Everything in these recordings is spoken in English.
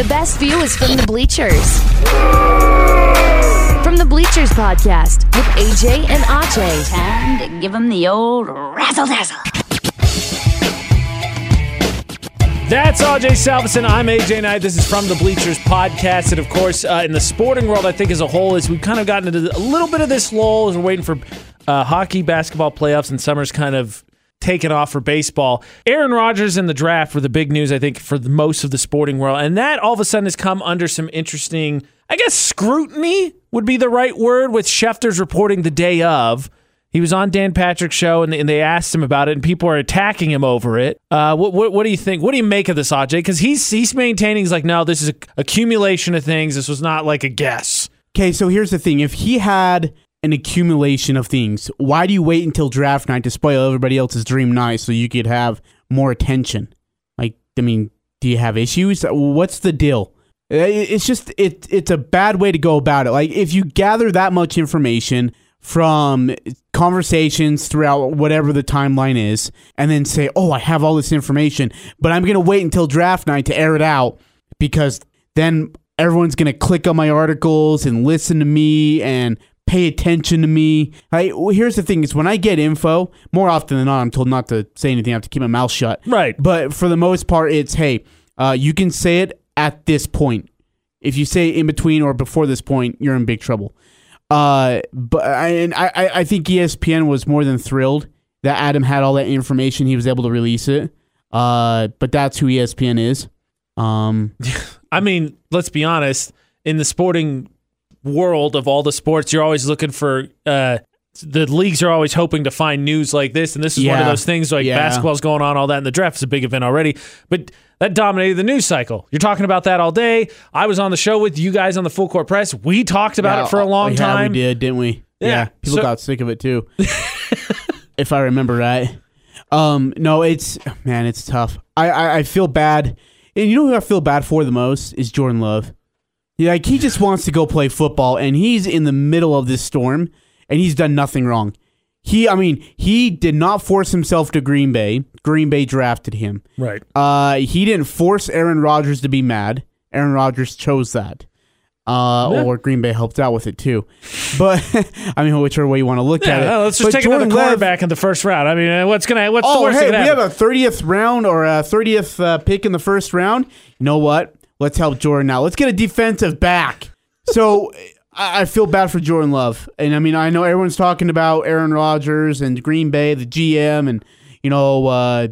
The best view is from the bleachers. From the Bleachers Podcast with AJ and Ajay. Time to give them the old razzle dazzle. That's RJ Salvesen. I'm AJ Knight. This is from the Bleachers podcast. And of course, uh, in the sporting world, I think as a whole, is we've kind of gotten into a little bit of this lull as we're waiting for uh, hockey, basketball playoffs, and summer's kind of taken off for baseball. Aaron Rodgers in the draft were the big news, I think, for most of the sporting world. And that all of a sudden has come under some interesting, I guess, scrutiny would be the right word, with Schefter's reporting the day of. He was on Dan Patrick's show, and they, asked him about it, and people are attacking him over it. Uh, what, what, what do you think? What do you make of this, Aj? Because he's he's maintaining he's like, no, this is accumulation of things. This was not like a guess. Okay, so here's the thing. If he had an accumulation of things, why do you wait until draft night to spoil everybody else's dream night so you could have more attention? Like, I mean, do you have issues? What's the deal? It's just it it's a bad way to go about it. Like if you gather that much information from conversations throughout whatever the timeline is and then say, "Oh, I have all this information, but I'm going to wait until draft night to air it out because then everyone's going to click on my articles and listen to me and pay attention to me." I, well, here's the thing is when I get info, more often than not I'm told not to say anything, I have to keep my mouth shut. Right. But for the most part it's, "Hey, uh, you can say it at this point. If you say in between or before this point, you're in big trouble." Uh, but I, and I, I think ESPN was more than thrilled that Adam had all that information. He was able to release it. Uh, but that's who ESPN is. Um, I mean, let's be honest. In the sporting world of all the sports, you're always looking for. Uh, the leagues are always hoping to find news like this, and this is one of those things. Like Yeah. basketball's going on, all that, and the draft is a big event already. But that dominated the news cycle. You're talking about that all day. I was on the show with you guys on the Full Court Press. We talked about yeah, it for a long yeah, time. we did, didn't we? Yeah. people So- got sick of it too. if I remember right. Um, no, it's man, it's tough. I, I I feel bad, and you know who I feel bad for the most is Jordan Love. Yeah, like he just wants to go play football, and he's in the middle of this storm, and he's done nothing wrong. He, I mean, he did not force himself to Green Bay. Green Bay drafted him. Right. Uh, he didn't force Aaron Rodgers to be mad. Aaron Rodgers chose that. Uh, Yeah. or Green Bay helped out with it too. But I mean, whichever way you want to look at it. Yeah, let's just But take Jordan another quarterback in the first round. I mean, what's gonna what's the Oh, worst hey, that we have a thirtieth round or a thirtieth uh, pick in the first round. You know what? Let's help Jordan now. Let's get a defensive back. So I, I feel bad for Jordan Love, and I mean, I know everyone's talking about Aaron Rodgers and Green Bay, the GM, and you know. uh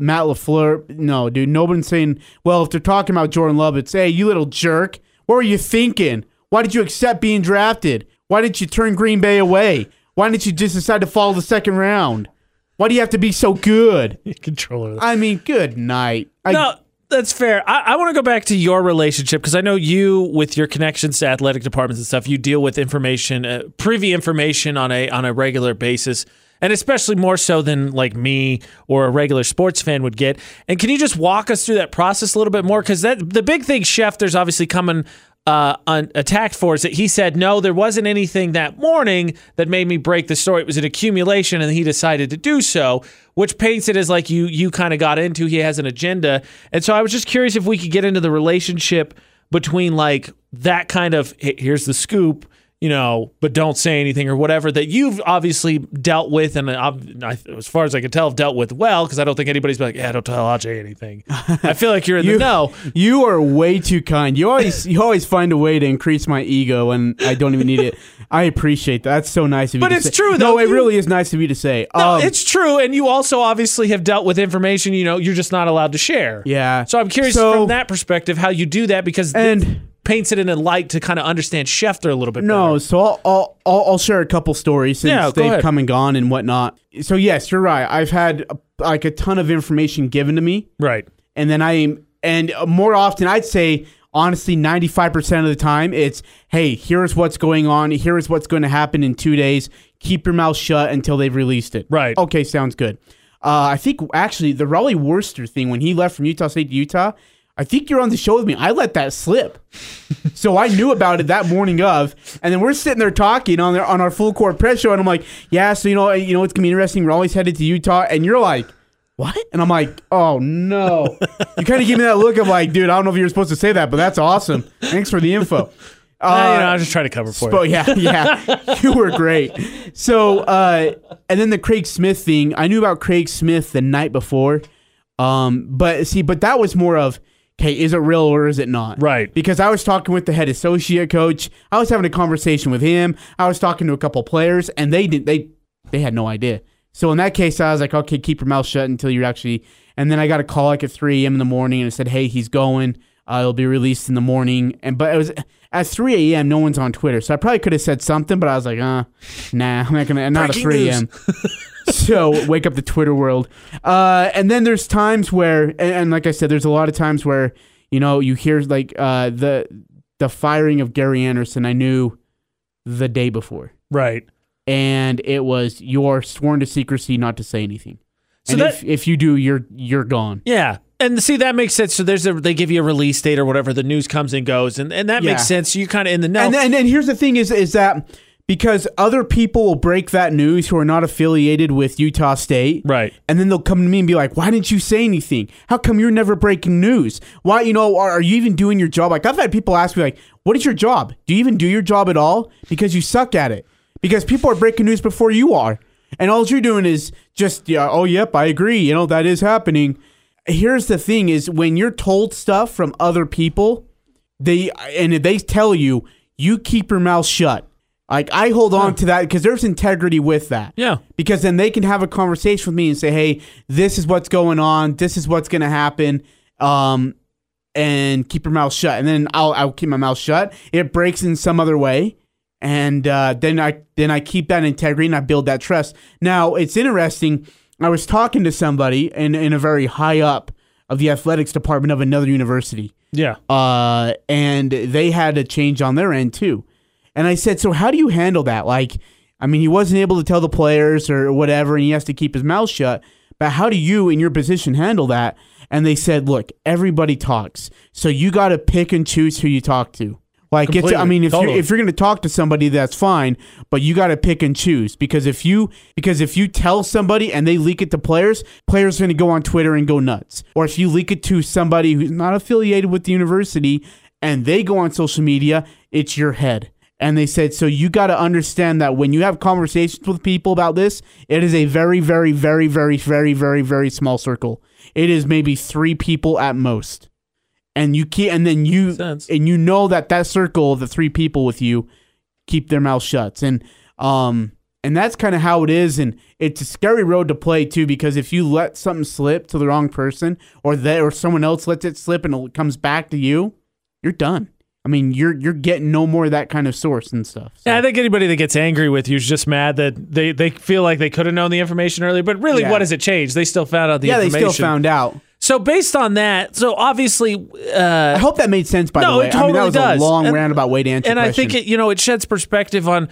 Matt LaFleur, no, dude, nobody's saying, well, if they're talking about Jordan Love, it's, hey, you little jerk. What were you thinking? Why did you accept being drafted? Why didn't you turn Green Bay away? Why didn't you just decide to follow the second round? Why do you have to be so good? controller. I mean, good night. I, No, that's fair. I, I want to go back to your relationship because I know you, with your connections to athletic departments and stuff, you deal with information, uh, privy information on a on a regular basis, and especially more so than like me or a regular sports fan would get. And can you just walk us through that process a little bit more? Because that the big thing Schefter's obviously coming. Uh, un- attacked for is that he said no, there wasn't anything that morning that made me break the story. It was an accumulation, and he decided to do so, which paints it as like you you kind of got into. He has an agenda, and so I was just curious if we could get into the relationship between like that kind of here's the scoop, you know, but don't say anything or whatever that you've obviously dealt with, and uh, I, as far as I can tell, have dealt with well because I don't think anybody's been like, yeah, don't tell Ajay anything. I feel like you're in you, the know. you are way too kind. You always you always find a way to increase my ego, and I don't even need it. I appreciate that. That's so nice of you. But to it's say. true, No, though. it You- really is nice of you to say. No, Um, it's true, and you also obviously have dealt with information you know you're just not allowed to share. Yeah. So I'm curious So- from that perspective how you do that because And- it paints it in a light to kind of understand Schefter a little bit. No, better. so I'll, I'll I'll I'll share a couple stories since Yeah, they've ahead. come and gone and whatnot. So yes, you're right. I've had uh, like a ton of information given to me, right. and then I and more often I'd say honestly 95% of the time it's hey here's what's going on here's what's going to happen in two days keep your mouth shut until they've released it Right. okay sounds good uh, i think actually the raleigh worcester thing when he left from utah state to utah i think you're on the show with me i let that slip so i knew about it that morning of and then we're sitting there talking on, their, on our full court press show and i'm like yeah so you know you know it's gonna be interesting We're always headed to utah and you're like what? And I'm like, oh no. you kind of give me that look of like, dude, I don't know if you're supposed to say that, but that's awesome. Thanks for the info. Uh, you know, I was just trying to cover for Oh you. yeah, yeah, you were great. So, uh, and then the Craig Smith thing. I knew about Craig Smith the night before, um, but see, but that was more of, okay, is it real or is it not? Right. Because I was talking with the head associate coach. I was having a conversation with him. I was talking to a couple players, and they didn't. They they had no idea. So in that case, I was like, okay, keep your mouth shut until you're actually. And then I got a call like at 3 a.m. in the morning, and it said, hey, he's going. Uh, it'll be released in the morning. And but it was at 3 a.m. No one's on Twitter, so I probably could have said something, but I was like, uh, nah, I'm not gonna. Not at 3 a.m. so wake up the Twitter world. Uh, and then there's times where, and, and like I said, there's a lot of times where you know you hear like uh, the the firing of Gary Andersen. I knew the day before, Right. and it was you're sworn to secrecy not to say anything. So and that- if, if you do, you're you're gone. Yeah. And see that makes sense. So there's a they give you a release date or whatever. The news comes and goes, and, and that Yeah. makes sense. You're kind of in the know. And then, and then here's the thing is is that because other people will break that news who are not affiliated with Utah State. right. And then they'll come to me and be like, "Why didn't you say anything? How come you're never breaking news? Why, you know, are, are you even doing your job?" Like I've had people ask me, like, "What is your job? Do you even do your job at all? Because you suck at it. Because people are breaking news before you are, and all you're doing is just, yeah, oh, yep, I agree. You know, that is happening." Here's the thing: is when you're told stuff from other people, they and if they tell you, you keep your mouth shut. Like I hold on to that because there's integrity with that Yeah. because then they can have a conversation with me and say, "Hey, this is what's going on. This is what's going to happen." Um, and keep your mouth shut. And then I'll I'll keep my mouth shut. It breaks in some other way, and uh, then I then I keep that integrity and I build that trust. Now it's interesting. I was talking to somebody in in a very high up of the athletics department of another university Yeah. uh, and they had a change on their end too. And I said, so how do you handle that? Like, I mean, he wasn't able to tell the players or whatever, and he has to keep his mouth shut. But how do you, in your position, handle that? And they said, look, everybody talks, so you got to pick and choose who you talk to. Like, it's, I mean, if Totally. you're if you're going to talk to somebody, that's fine, but you got to pick and choose because if you because if you tell somebody and they leak it to players, players are going to go on Twitter and go nuts. Or if you leak it to somebody who's not affiliated with the university and they go on social media, it's your head. And they said, so you got to understand that when you have conversations with people about this, it is a very, very, very, very, very, very, very small circle. It is maybe three people at most and you keep and then you Sense. and you know that that circle of the three people with you keep their mouth shut and um and that's kind of how it is and it's a scary road to play too because if you let something slip to the wrong person or they or someone else lets it slip and it comes back to you you're done i mean you're you're getting no more of that kind of source and stuff so. Yeah, I think anybody that gets angry with you is just mad that they, they feel like they could have known the information earlier. But really, Yeah. what has it changed? They still found out the information. yeah they still found out So based on that, so obviously, uh, i hope that made sense by No, the way it i mean that totally was does. a long And- rant about way to answer and I think it, you know, it sheds perspective on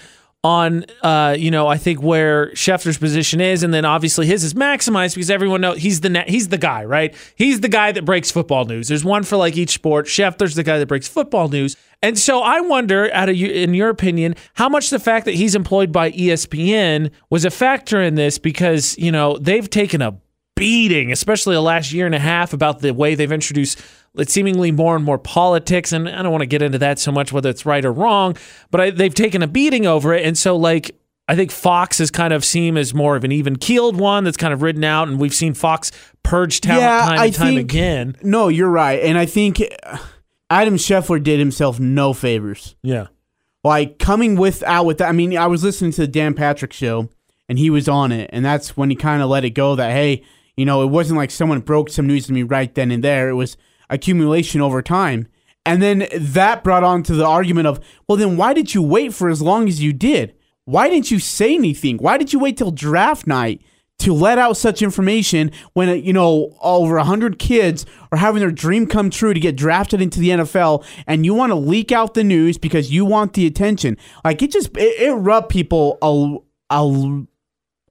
on uh, you know, I think where Schefter's position is, and then obviously his is maximized because everyone knows he's the he's the guy, right? He's the guy that breaks football news. There's one for like each sport. Schefter's the guy that breaks football news, and so I wonder, out of you, in your opinion, how much the fact that he's employed by ESPN was a factor in this because you know they've taken a beating, especially the last year and a half, about the way they've introduced seemingly more and more politics. And I don't want to get into that so much, whether it's right or wrong, but I, they've taken a beating over it. And so, like, I think Fox has kind of seen as more of an even keeled one that's kind of ridden out, and we've seen Fox purge talent time and time again. No, you're right, and I think Adam Schefter did himself no favors. Yeah. Like coming with out with that. I mean, I was listening to the Dan Patrick show, and he was on it, and that's when he kind of let it go that hey, you know, it wasn't like someone broke some news to me right then and there. It was accumulation over time. And then that brought on to the argument of, well, then why did you wait for as long as you did? Why didn't you say anything? Why did you wait till draft night to let out such information when, you know, over 100 kids are having their dream come true to get drafted into the NFL and you want to leak out the news because you want the attention? Like, it just, it, it rubbed people a, a,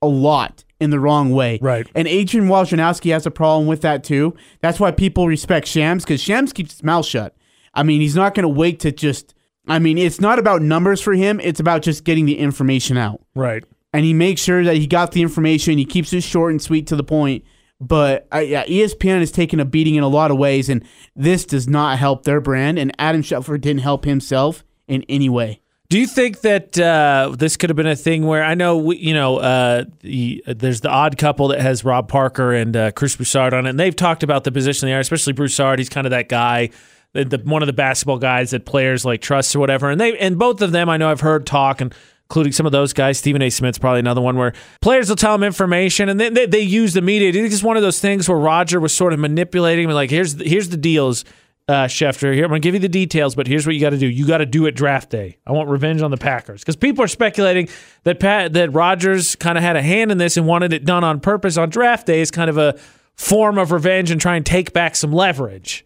a lot in the wrong way. Right. And Adrian Wojnarowski has a problem with that too. That's why people respect Shams because Shams keeps his mouth shut. I mean, he's not going to wait to just. I mean, it's not about numbers for him. It's about just getting the information out. Right. And he makes sure that he got the information. He keeps it short and sweet to the point. But uh, yeah, ESPN is taking a beating in a lot of ways, and this does not help their brand. And Adam Schefter didn't help himself in any way. Do you think that uh, this could have been a thing where I know we, you know uh, the, there's the odd couple that has Rob Parker and uh, Chris Broussard on it, and they've talked about the position they are, especially Broussard. He's kind of that guy, the, the, one of the basketball guys that players like trust or whatever. And they and both of them, I know I've heard talk and including some of those guys. Stephen A. Smith's probably another one where players will tell him information and then they, they use the media. It's just one of those things where Roger was sort of manipulating him? Like, here's here's the deals uh, Schefter. Here, I'm going to give you the details, but here's what you got to do. You got to do it draft day. I want revenge on the Packers because people are speculating that Pat that Rodgers kind of had a hand in this and wanted it done on purpose on draft day as kind of a form of revenge and try and take back some leverage.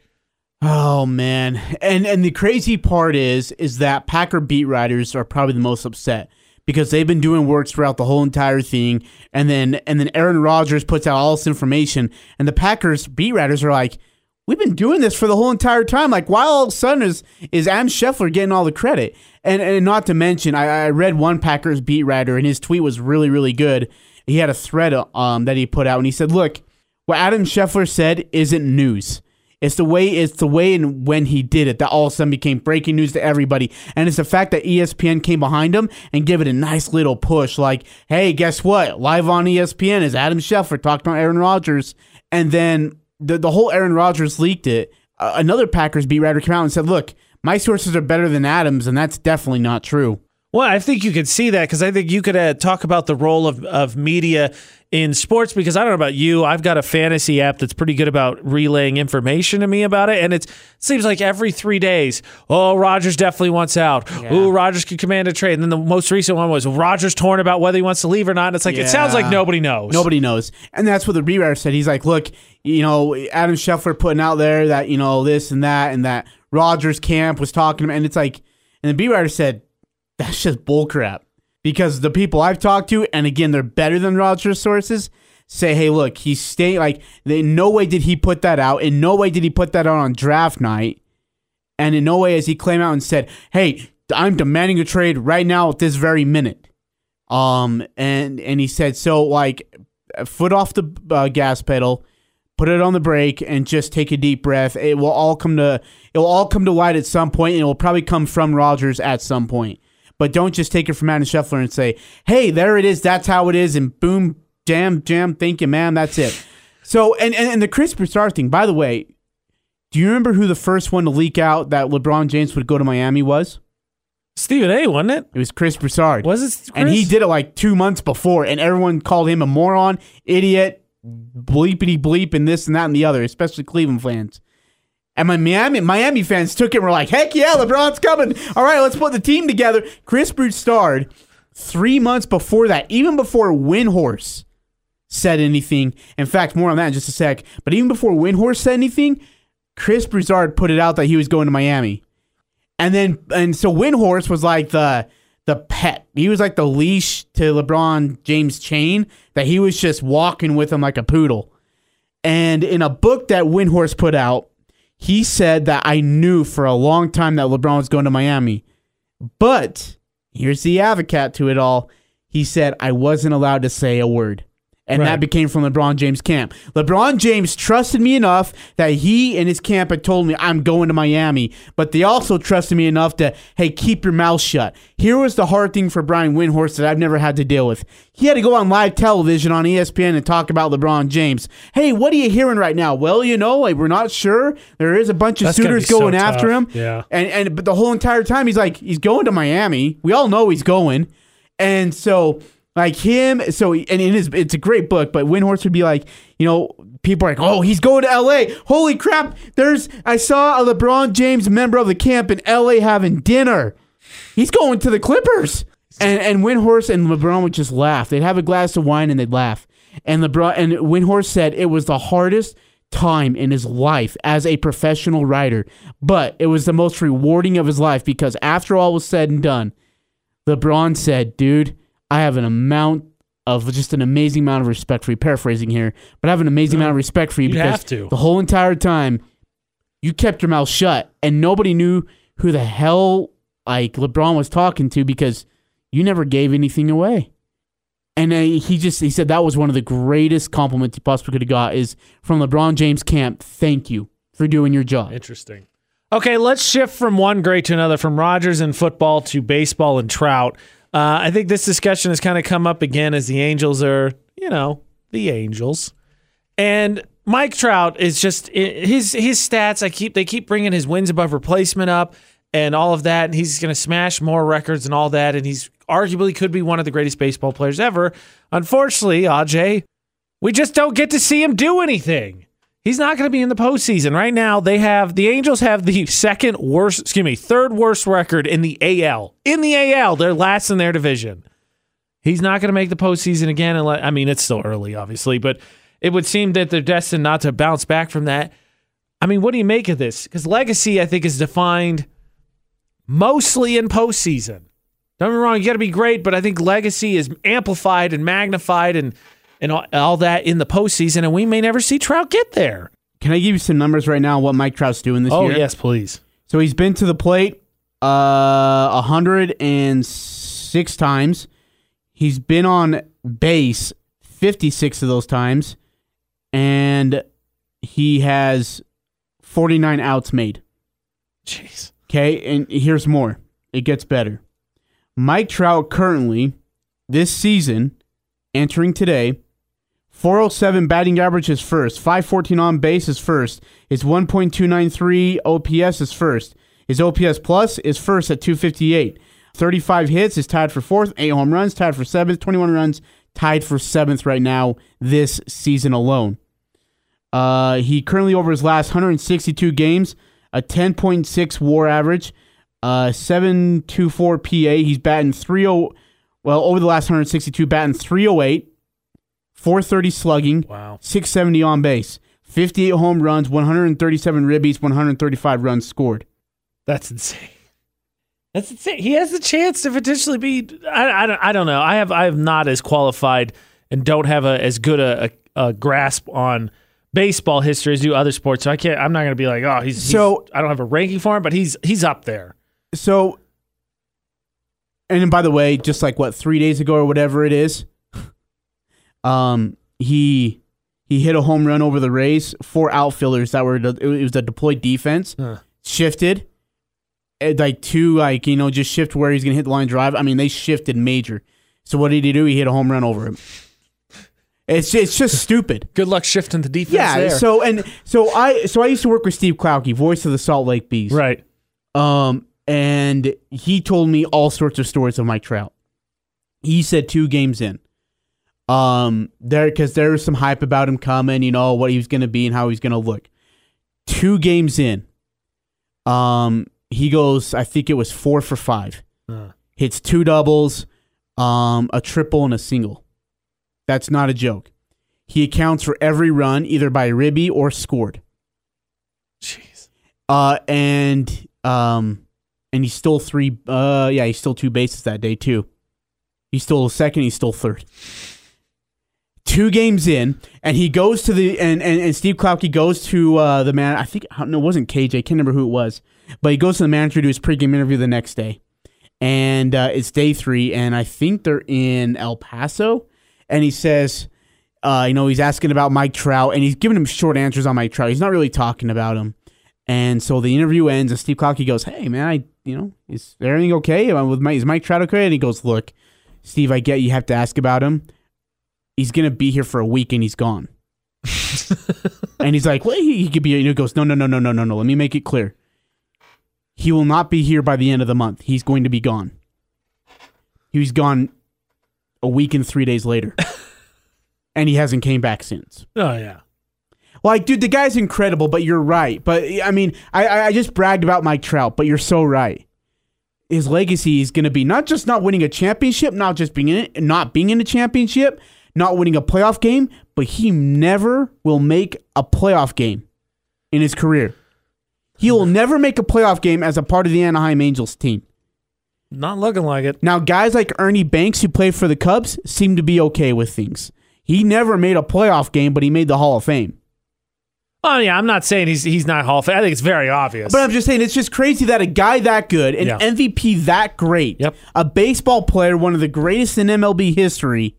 Oh man, and and the crazy part is is that Packer beat writers are probably the most upset because they've been doing work throughout the whole entire thing, and then and then Aaron Rodgers puts out all this information, and the Packers beat writers are like we've been doing this for the whole entire time. Like, why all of a sudden is, is Adam Schefter getting all the credit? And, and not to mention, I, I read one Packers beat writer, and his tweet was really, really good. He had a thread um, that he put out, and he said, look, what Adam Schefter said isn't news. It's the way it's the way and when he did it that all of a sudden became breaking news to everybody. And it's the fact that ESPN came behind him and gave it a nice little push, like, hey, guess what? Live on ESPN is Adam Schefter talking about Aaron Rodgers. And then the the whole Aaron Rodgers leaked it. Uh, another Packers beat writer came out and said, "Look, my sources are better than Adams, and that's definitely not true." Well, I think you could see that because I think you could uh, talk about the role of, of media in sports because I don't know about you. I've got a fantasy app that's pretty good about relaying information to me about it. And it seems like every three days, oh, Rodgers definitely wants out. Yeah. Ooh, Rodgers could command a trade. And then the most recent one was Rodgers torn about whether he wants to leave or not. And it's like, yeah. it sounds like nobody knows. Nobody knows. And that's what the rewriter said. He's like, look, you know, Adam Schefter putting out there that, you know, this and that and that Rodgers camp was talking to him. And it's like, and the beat writer said, that's just bullcrap. Because the people I've talked to, and again, they're better than Rodgers' sources, say, hey, look, he's staying, like, in no way did he put that out. In no way did he put that out on draft night. And in no way has he claimed out and said, hey, I'm demanding a trade right now at this very minute. Um, and and he said, so like, foot off the uh, gas pedal, put it on the brake, and just take a deep breath. It will all come to it will all come to light at some point, and it will probably come from Rodgers at some point but don't just take it from Adam Schefter and say, "Hey, there it is. That's how it is." And boom, jam, jam. Thank you, man. That's it. So, and and, and the Chris Broussard thing. By the way, do you remember who the first one to leak out that LeBron James would go to Miami was? Stephen A. Wasn't it? It was Chris Broussard. Was it? Chris? And he did it like two months before, and everyone called him a moron, idiot, bleepity bleep, and this and that and the other, especially Cleveland fans. And my Miami Miami fans took it and were like, heck yeah, LeBron's coming. All right, let's put the team together. Chris Broussard, three months before that, even before Windhorst said anything. In fact, more on that in just a sec. But even before Windhorst said anything, Chris Broussard put it out that he was going to Miami. And then and so Windhorst was like the the pet. He was like the leash to LeBron James chain that he was just walking with him like a poodle. And in a book that Windhorst put out, he said that I knew for a long time that LeBron was going to Miami. But here's the avocat to it all. He said I wasn't allowed to say a word and right. that became from LeBron James' camp. LeBron James trusted me enough that he and his camp had told me I'm going to Miami, but they also trusted me enough to, hey, keep your mouth shut. Here was the hard thing for Brian Windhorst that I've never had to deal with. He had to go on live television on ESPN and talk about LeBron James. Hey, what are you hearing right now? Well, you know, like, we're not sure. There is a bunch of That's suitors going so after him. Yeah. And and but the whole entire time he's like, he's going to Miami. We all know he's going. And so like him, so and in his, it's a great book. But Windhorst would be like, you know, people are like, oh, he's going to L.A. Holy crap! There's, I saw a LeBron James member of the camp in L.A. having dinner. He's going to the Clippers. And and Windhorst and LeBron would just laugh. They'd have a glass of wine and they'd laugh. And LeBron and Windhorst said it was the hardest time in his life as a professional writer, but it was the most rewarding of his life because after all was said and done, LeBron said, "Dude." I have an amount of just an amazing amount of respect for you. Paraphrasing here, but I have an amazing amount of respect for you because the whole entire time you kept your mouth shut and nobody knew who the hell like LeBron was talking to because you never gave anything away. And he just he said that was one of the greatest compliments he possibly could have got is from LeBron James camp. Thank you for doing your job. Interesting. Okay, let's shift from one great to another, from Rodgers and football to baseball and Trout. Uh, I think this discussion has kind of come up again as the Angels are, you know, the Angels, and Mike Trout is just his his stats. I keep they keep bringing his wins above replacement up and all of that, and he's going to smash more records and all that, and he's arguably could be one of the greatest baseball players ever. Unfortunately, Aj, we just don't get to see him do anything. He's not going to be in the postseason right now. They have the Angels have the second worst, excuse me, third worst record in the AL. In the AL, they're last in their division. He's not going to make the postseason again. Unless, I mean, it's still early, obviously, but it would seem that they're destined not to bounce back from that. I mean, what do you make of this? Because legacy, I think, is defined mostly in postseason. Don't get me wrong, you got to be great, but I think legacy is amplified and magnified and and all, all that in the postseason, and we may never see Trout get there. Can I give you some numbers right now what Mike Trout's doing this oh, year? Oh yes, please. So he's been to the plate uh 106 times. He's been on base 56 of those times and he has 49 outs made. Jeez. Okay, and here's more. It gets better. Mike Trout currently this season entering today 407 batting average is first. 514 on base is first. His 1.293 OPS is first. His OPS plus is first at 258. 35 hits is tied for fourth. Eight home runs tied for seventh. 21 runs tied for seventh right now this season alone. Uh, he currently over his last 162 games, a 10.6 WAR average, uh, 724 PA. He's batting 30. Well, over the last 162, batting 308 430 slugging, wow. 670 on base, 58 home runs, 137 ribbies, 135 runs scored. That's insane. That's insane. He has the chance to potentially be. I, I, don't, I don't know. I have I have not as qualified and don't have a as good a, a, a grasp on baseball history as do other sports. So I can't. I'm not going to be like, oh, he's so. He's, I don't have a ranking for him, but he's he's up there. So, and by the way, just like what three days ago or whatever it is, um, he he hit a home run over the Rays. Four outfielders that were it was a deployed defense huh. shifted, like two like you know just shift where he's gonna hit the line drive. I mean they shifted major. So what did he do? He hit a home run over him. It's it's just stupid. Good luck shifting the defense. Yeah. There. So and so I so I used to work with Steve Klauke, voice of the Salt Lake Bees. Right. Um, and he told me all sorts of stories of Mike Trout. He said two games in, um, there because there was some hype about him coming, you know what he was going to be and how he's going to look. Two games in, um, he goes. I think it was four for five. Uh. Hits two doubles, um, a triple and a single. That's not a joke. He accounts for every run, either by ribby or scored. Jeez. Uh, and um, and he stole three. Uh, yeah, he stole two bases that day too. He stole a second. He stole third two games in, and he goes to the and and, and Steve Klauke goes to uh, the man. I think no, it wasn't KJ. I can't remember who it was, but he goes to the manager to do his pregame interview the next day, and uh, it's day three, and I think they're in El Paso, and he says. Uh, you know, he's asking about Mike Trout, and he's giving him short answers on Mike Trout. He's not really talking about him. And so the interview ends, and Steve Klauke goes, "Hey, man, I, you know, is everything okay? Am I With Mike, is Mike Trout okay?" And he goes, "Look, Steve, I get you have to ask about him he's gonna be here for a week and he's gone. and he's like, well, he, he could be. And he goes, no, no, no, no, no, no, no. Let me make it clear. He will not be here by the end of the month. He's going to be gone. He was gone a week and three days later, and he hasn't came back since. Oh yeah. Like, dude, the guy's incredible, but you're right. But I mean, I I just bragged about Mike Trout, but you're so right. His legacy is going to be not just not winning a championship, not just being in it, not being in a championship, not winning a playoff game, but he never will make a playoff game in his career. He will never make a playoff game as a part of the Anaheim Angels team. Not looking like it. Now, guys like Ernie Banks, who played for the Cubs, seem to be okay with things. He never made a playoff game, but he made the Hall of Fame. Oh yeah, I'm not saying he's he's not Hall of Fame. I think it's very obvious. But I'm just saying it's just crazy that a guy that good, an yeah. MVP that great, yep. a baseball player, one of the greatest in MLB history,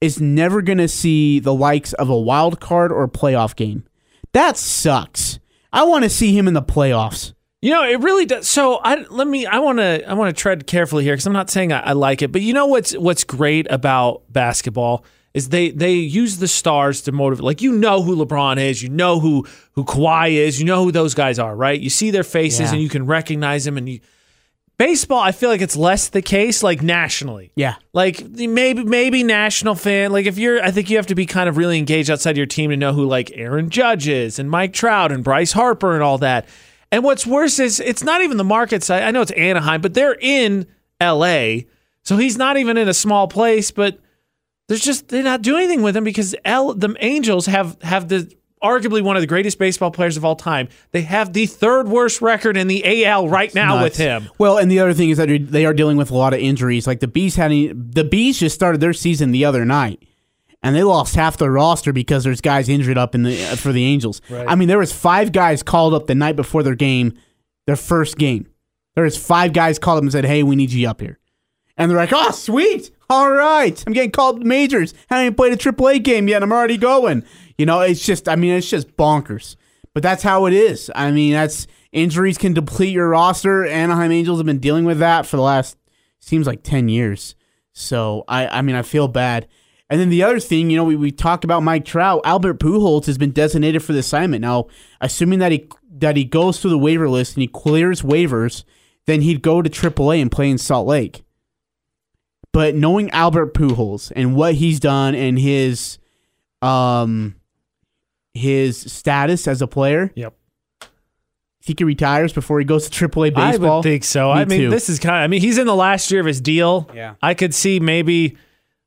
is never going to see the likes of a wild card or playoff game. That sucks. I want to see him in the playoffs. You know, it really does. So I let me. I want to. I want to tread carefully here because I'm not saying I, I like it, but you know what's what's great about basketball is they they use the stars to motivate. Like you know who LeBron is, you know who who Kawhi is, you know who those guys are, right? You see their faces Yeah. and you can recognize them. And you baseball, I feel like it's less the case, like nationally. Yeah. Like maybe maybe national fan. Like if you're, I think you have to be kind of really engaged outside your team to know who like Aaron Judge is and Mike Trout and Bryce Harper and all that. And what's worse is it's not even the market side. I know it's Anaheim, but they're in L.A., so he's not even in a small place. But there's just they're not doing anything with him because L the Angels have have the arguably one of the greatest baseball players of all time. They have the third worst record in the AL right now with him. Well, and the other thing is that they are dealing with a lot of injuries. Like the bees had the bees just started their season the other night, and they lost half their roster because there's guys injured up in the uh, for the Angels. I mean, there was five guys called up the night before their game, their first game. There was five guys called up and said, "Hey, we need you up here," and they're like, "Oh, sweet, all right, I'm getting called majors. I haven't even played a AAA game yet. I'm already going." You know, it's just, I mean, it's just bonkers. But that's how it is. I mean, that's injuries can deplete your roster. Anaheim Angels have been dealing with that for the last seems like ten years. So I, I mean, I feel bad. And then the other thing, you know, we, we talk about Mike Trout. Albert Pujols has been designated for the assignment. Now, assuming that he that he goes through the waiver list and he clears waivers, then he'd go to AAA and play in Salt Lake. But knowing Albert Pujols and what he's done and his um his status as a player, Yep. think he retires before he goes to AAA I baseball. I would think so. Me I mean, too. this is kind of, I mean, he's in the last year of his deal. Yeah. I could see maybe,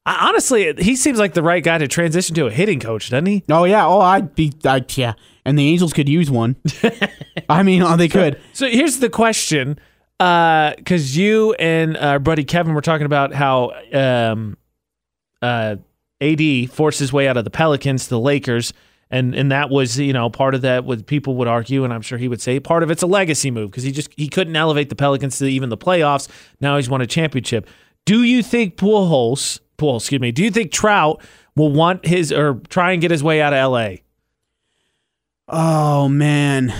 I, honestly, he seems like the right guy to transition to a hitting coach, doesn't he? Oh yeah. Oh, I'd be. I'd, yeah. And the Angels could use one. I mean, oh, they could. So here's the question. Because you and our buddy Kevin were talking about how um, uh, AD forced his way out of the Pelicans to the Lakers. And, and that was you know part of that what people would argue and I'm sure he would say part of it's a legacy move because he just he couldn't elevate the Pelicans to even the playoffs now he's won a championship. Do you think Pujols, Pujols, excuse me, do you think Trout will want his or try and get his way out of LA? Oh man.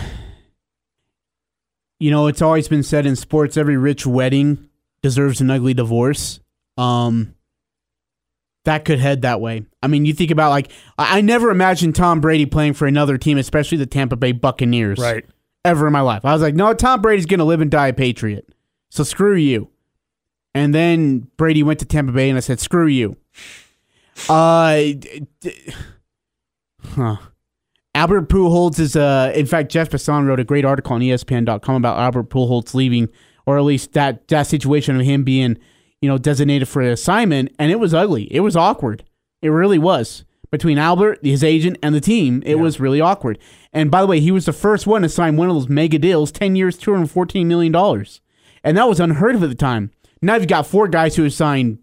You know, it's always been said in sports every rich wedding deserves an ugly divorce. Um that could head that way. I mean, you think about like I never imagined Tom Brady playing for another team, especially the Tampa Bay Buccaneers. Right. Ever in my life. I was like, no, Tom Brady's gonna live and die a Patriot. So screw you. And then Brady went to Tampa Bay and I said, screw you. Uh huh. Albert Pujols is uh in fact Jeff Passan wrote a great article on ESPN.com about Albert Pujols leaving or at least that that situation of him being you know designated for an assignment and it was ugly it was awkward it really was between Albert his agent and the team it was really awkward and by the way he was the first one to sign one of those mega deals 10 years 214 million dollars and that was unheard of at the time now you've got four guys who have signed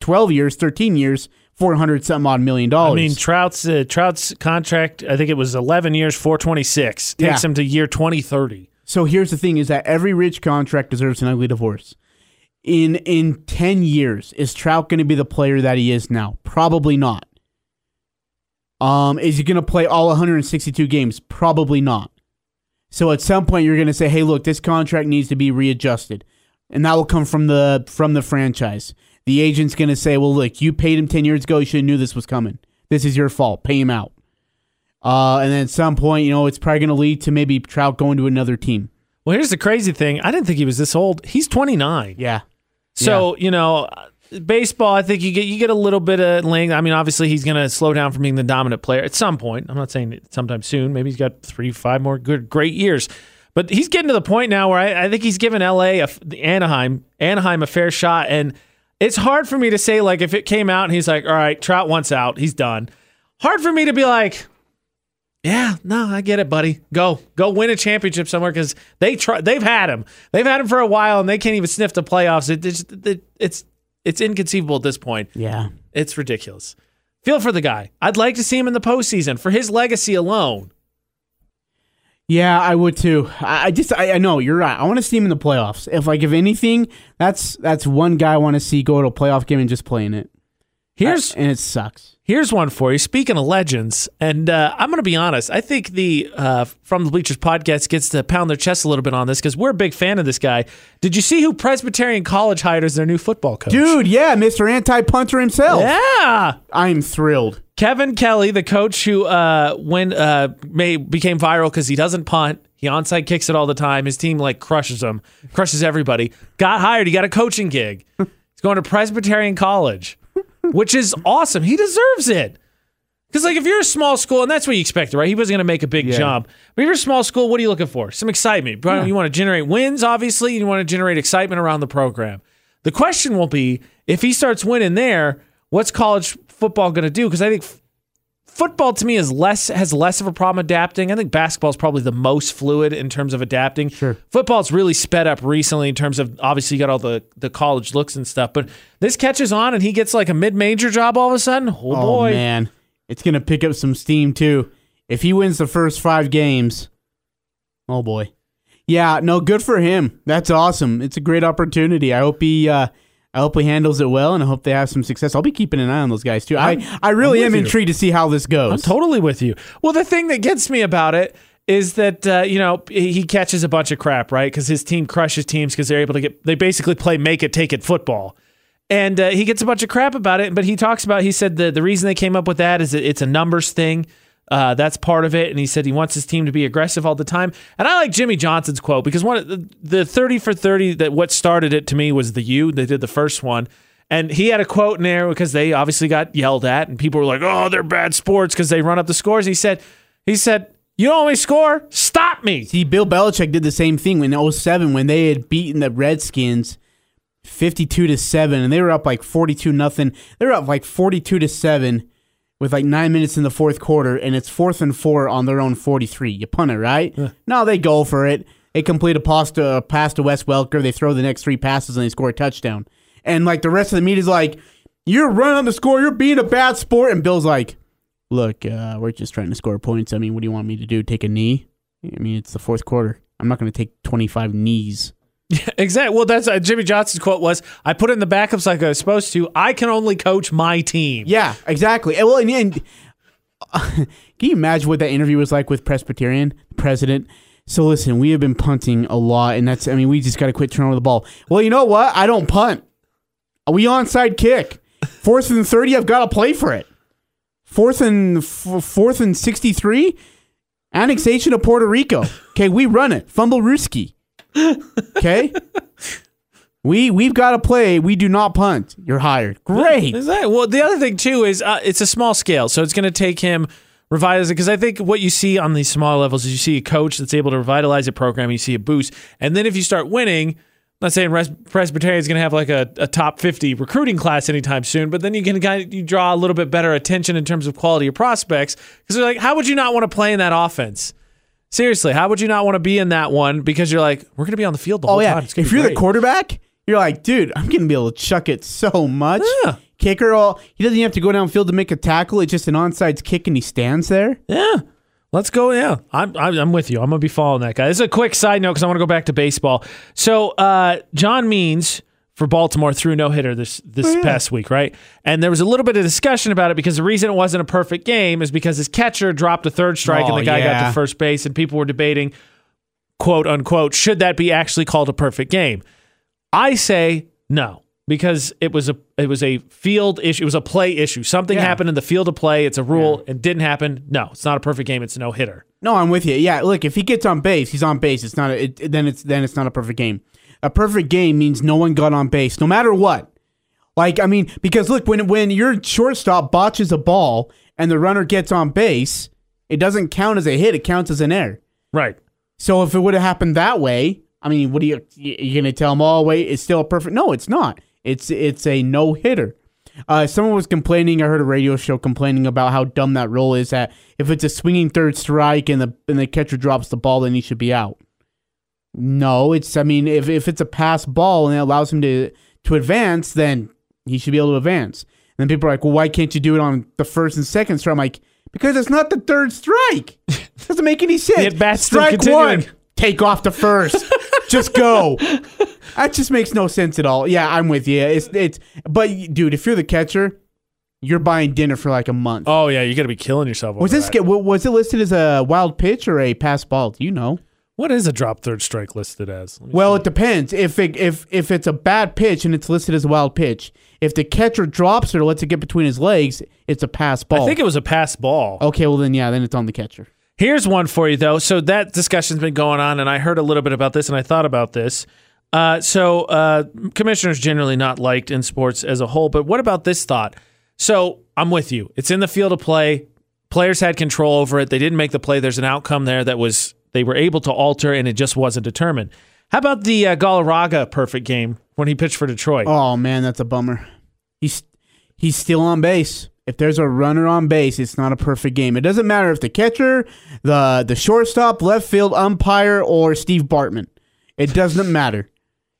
12 years 13 years 400 something odd million dollars I mean, Trout's uh, Trout's contract, I think it was 11 years, 426. Takes Yeah. him to year 2030. So here's the thing: is that every rich contract deserves an ugly divorce. In in ten years, is Trout going to be the player that he is now? Probably not. Um, is he going to play all 162 games? Probably not. So at some point, you're going to say, "Hey, look, this contract needs to be readjusted," and that will come from the from the franchise. The agent's going to say, "Well, look, you paid him 10 years ago. You should have knew this was coming. This is your fault. Pay him out." Uh, and then at some point, you know, it's probably going to lead to maybe Trout going to another team. Well, here's the crazy thing. I didn't think he was this old. He's 29. Yeah. So, you know, baseball, I think you get you get a little bit of length. I mean, obviously he's going to slow down from being the dominant player at some point. I'm not saying sometime soon. Maybe he's got 3 5 more good great years. But he's getting to the point now where I, I think he's given LA a, Anaheim Anaheim a fair shot and it's hard for me to say like if it came out and he's like, "All right, Trout wants out. He's done." Hard for me to be like, yeah, no, I get it, buddy. Go, go win a championship somewhere because they try. They've had him. They've had him for a while, and they can't even sniff the playoffs. It, it's, it, it's it's inconceivable at this point. Yeah. It's ridiculous. Feel for the guy. I'd like to see him in the postseason for his legacy alone. Yeah, I would too. I, I just I, I know you're right. I want to see him in the playoffs. If like if anything, that's that's one guy I want to see go to a playoff game and just play in it. Here's and it sucks. Here's one for you. Speaking of legends, and uh, I'm going to be honest, I think the uh, From the Bleachers podcast gets to pound their chest a little bit on this because we're a big fan of this guy. Did you see who Presbyterian College hired as their new football coach? Dude, yeah, Mr. Anti-Punter himself. Yeah. I'm thrilled. Kevin Kelley, the coach who uh, when uh, may, became viral because he doesn't punt, he onside kicks it all the time. His team like crushes them, crushes everybody. Got hired. He got a coaching gig. He's going to Presbyterian College, which is awesome. He deserves it. Because like if you're a small school, and that's what you expected, right? He wasn't going to make a big Yeah. jump. But if you're a small school, what are you looking for? Some excitement. You want to generate wins, obviously. You want to generate excitement around the program. The question will be if he starts winning there, what's college football going to do? Because I think football to me is less has less of a problem adapting. I think basketball is probably the most fluid in terms of adapting. Sure. Football's really sped up recently in terms of obviously you got all the the college looks and stuff, but this catches on and he gets like a mid major job all of a sudden. Oh, Oh boy. man, it's gonna pick up some steam too. If he wins the first five games, oh boy, yeah, no, good for him. That's awesome. It's a great opportunity. I hope he, uh, I hope he handles it well, and I hope they have some success. I'll be keeping an eye on those guys too. I, I really I'm am you. intrigued to see how this goes. I'm totally with you. Well, the thing that gets me about it is that uh, you know he catches a bunch of crap, right? Because his team crushes teams because they're able to get they basically play make it take it football, and uh, he gets a bunch of crap about it. But he talks about he said the the reason they came up with that is that it's a numbers thing. Uh, that's part of it, and he said he wants his team to be aggressive all the time. And I like Jimmy Johnson's quote because one of the, the thirty for thirty that what started it to me was the U. They did the first one, and he had a quote in there because they obviously got yelled at, and people were like, "Oh, they're bad sports because they run up the scores." He said, "He said you don't only score, stop me." See, Bill Belichick did the same thing in 07 when they had beaten the Redskins 52 to 7 and they were up like 42 nothing. They were up like 42 to 7 with like 9 minutes in the fourth quarter and it's fourth and 4 on their own 43. You punt it, right? No, they go for it. They complete a pass to, a pass to Wes Welker. They throw the next three passes and they score a touchdown. And like the rest of the media's like, "You're running on the score. You're being a bad sport." And Bill's like, look, uh, we're just trying to score points. I mean, what do you want me to do? Take a knee? I mean, it's the fourth quarter. I'm not going to take 25 knees. Exactly. Well, that's uh, Jimmy Johnson's quote was, "I put it in the backups like I was supposed to. I can only coach my team." Yeah, exactly. And, well, and, and can you imagine what that interview was like with Presbyterian president? So listen, we have been punting a lot, and that's I mean, we just got to quit turning over the ball. Well, you know what? I don't punt. We onside kick. Fourth and thirty, I've got to play for it. Fourth and f- fourth and sixty-three, annexation of Puerto Rico. Okay, we run it. Fumblerooski. Okay. We we've got to play. We do not punt. You're hired. Great. Exactly. Well, the other thing too is uh, it's a small scale, so it's going to take him revitalizing. Because I think what you see on these small levels is you see a coach that's able to revitalize a program, you see a boost, and then if you start winning. Not saying Res- Presbyterian is going to have like a, a top 50 recruiting class anytime soon, but then you can kind of you draw a little bit better attention in terms of quality of prospects because they're like, how would you not want to play in that offense? Seriously, how would you not want to be in that one? Because you're like, we're going to be on the field the whole Oh yeah. time. If you're the quarterback, you're like, dude, I'm gonna be able to chuck it so much. Yeah. Kicker, all he doesn't even have to go downfield to make a tackle. It's just an onside kick, and he stands there. Yeah. Let's go. Yeah, I'm, I'm I'm with you. I'm gonna be following that guy. This is a quick side note because I want to go back to baseball. So, uh, John Means for Baltimore threw no hitter this this oh, past week, right? And there was a little bit of discussion about it because the reason it wasn't a perfect game is because his catcher dropped a third strike and Oh, the guy got to first base, and people were debating, quote unquote, should that be actually called a perfect game? I say no because it was a it was a field issue. It was a play issue. Something Yeah. happened in the field of play. It's a rule. It didn't happen. No, it's not a perfect game. It's no hitter. No, I'm with you. Yeah, look, if he gets on base, he's on base. It's not. A, it, then it's then it's not a perfect game. A perfect game means no one got on base, no matter what. Like I mean, because look, when when your shortstop botches a ball and the runner gets on base, it doesn't count as a hit. It counts as an error. Right. So if it would have happened that way, I mean, what are you you gonna tell them? Oh, wait, it's still a perfect. No, it's not. It's it's a no hitter. Uh, someone was complaining. I heard a radio show complaining about how dumb that rule is. That if it's a swinging third strike and the and the catcher drops the ball, then he should be out. No, it's. I mean, if if it's a pass ball and it allows him to to advance, then he should be able to advance. And then people are like, well, why can't you do it on the first and second strike? I'm like, because it's not the third strike. Doesn't make any sense. The at-bat's strike one, take off the first. just go. That just makes no sense at all. Yeah, I'm with you. It's it's. But dude, if you're the catcher, you're buying dinner for like a month. Oh yeah, you got to be killing yourself. was this that. was it listed as a wild pitch or a pass ball? Do you know? What is a drop third strike listed as? Well, see. it depends. If it, if if it's a bad pitch and it's listed as a wild pitch, if the catcher drops it or lets it get between his legs, it's a pass ball. I think it was a pass ball. okay, well then yeah, then it's on the catcher. Here's one for you though. So that discussion's been going on, and I heard a little bit about this, and I thought about this. Uh, so uh, commissioners generally not liked in sports as a whole, but what about this thought? So I'm with you. It's in the field of play. Players had control over it. They didn't make the play. There's an outcome there that was they were able to alter, and it just wasn't determined. How about the uh, Galarraga perfect game when he pitched for Detroit? Oh man, that's a bummer. He's he's still on base. If there's a runner on base, it's not a perfect game. It doesn't matter if the catcher, the the shortstop, left field umpire, or Steve Bartman. It doesn't matter.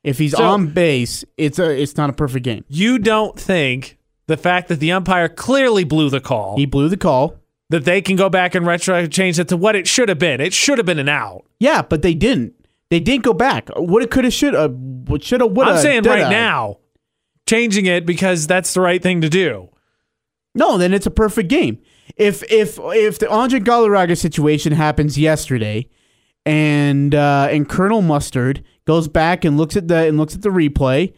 If he's So- on base, it's a it's not a perfect game. You don't think the fact that the umpire clearly blew the call He blew the call. That they can go back and retro change it to what it should have been? It should have been an out. Yeah, but they didn't. They didn't go back. What it could have, should have, what should have, would have. I'm saying right now, changing it because that's the right thing to do. No, then it's a perfect game. If if if the Andre Galarraga situation happens yesterday, and uh, and Colonel Mustard goes back and looks at the and looks at the replay,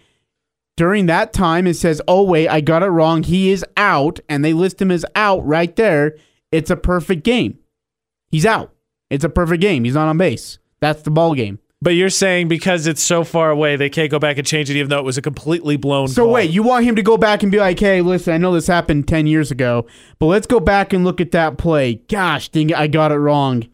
during that time it says, "Oh wait, I got it wrong. He is out," and they list him as out right there. It's a perfect game. He's out. It's a perfect game. He's not on base. That's the ball game. But you're saying because it's so far away, they can't go back and change it, even though it was a completely blown. So call. wait, you want him to go back and be like, "Hey, listen, I know this happened ten years ago, but let's go back and look at that play." Gosh, dang I got it wrong.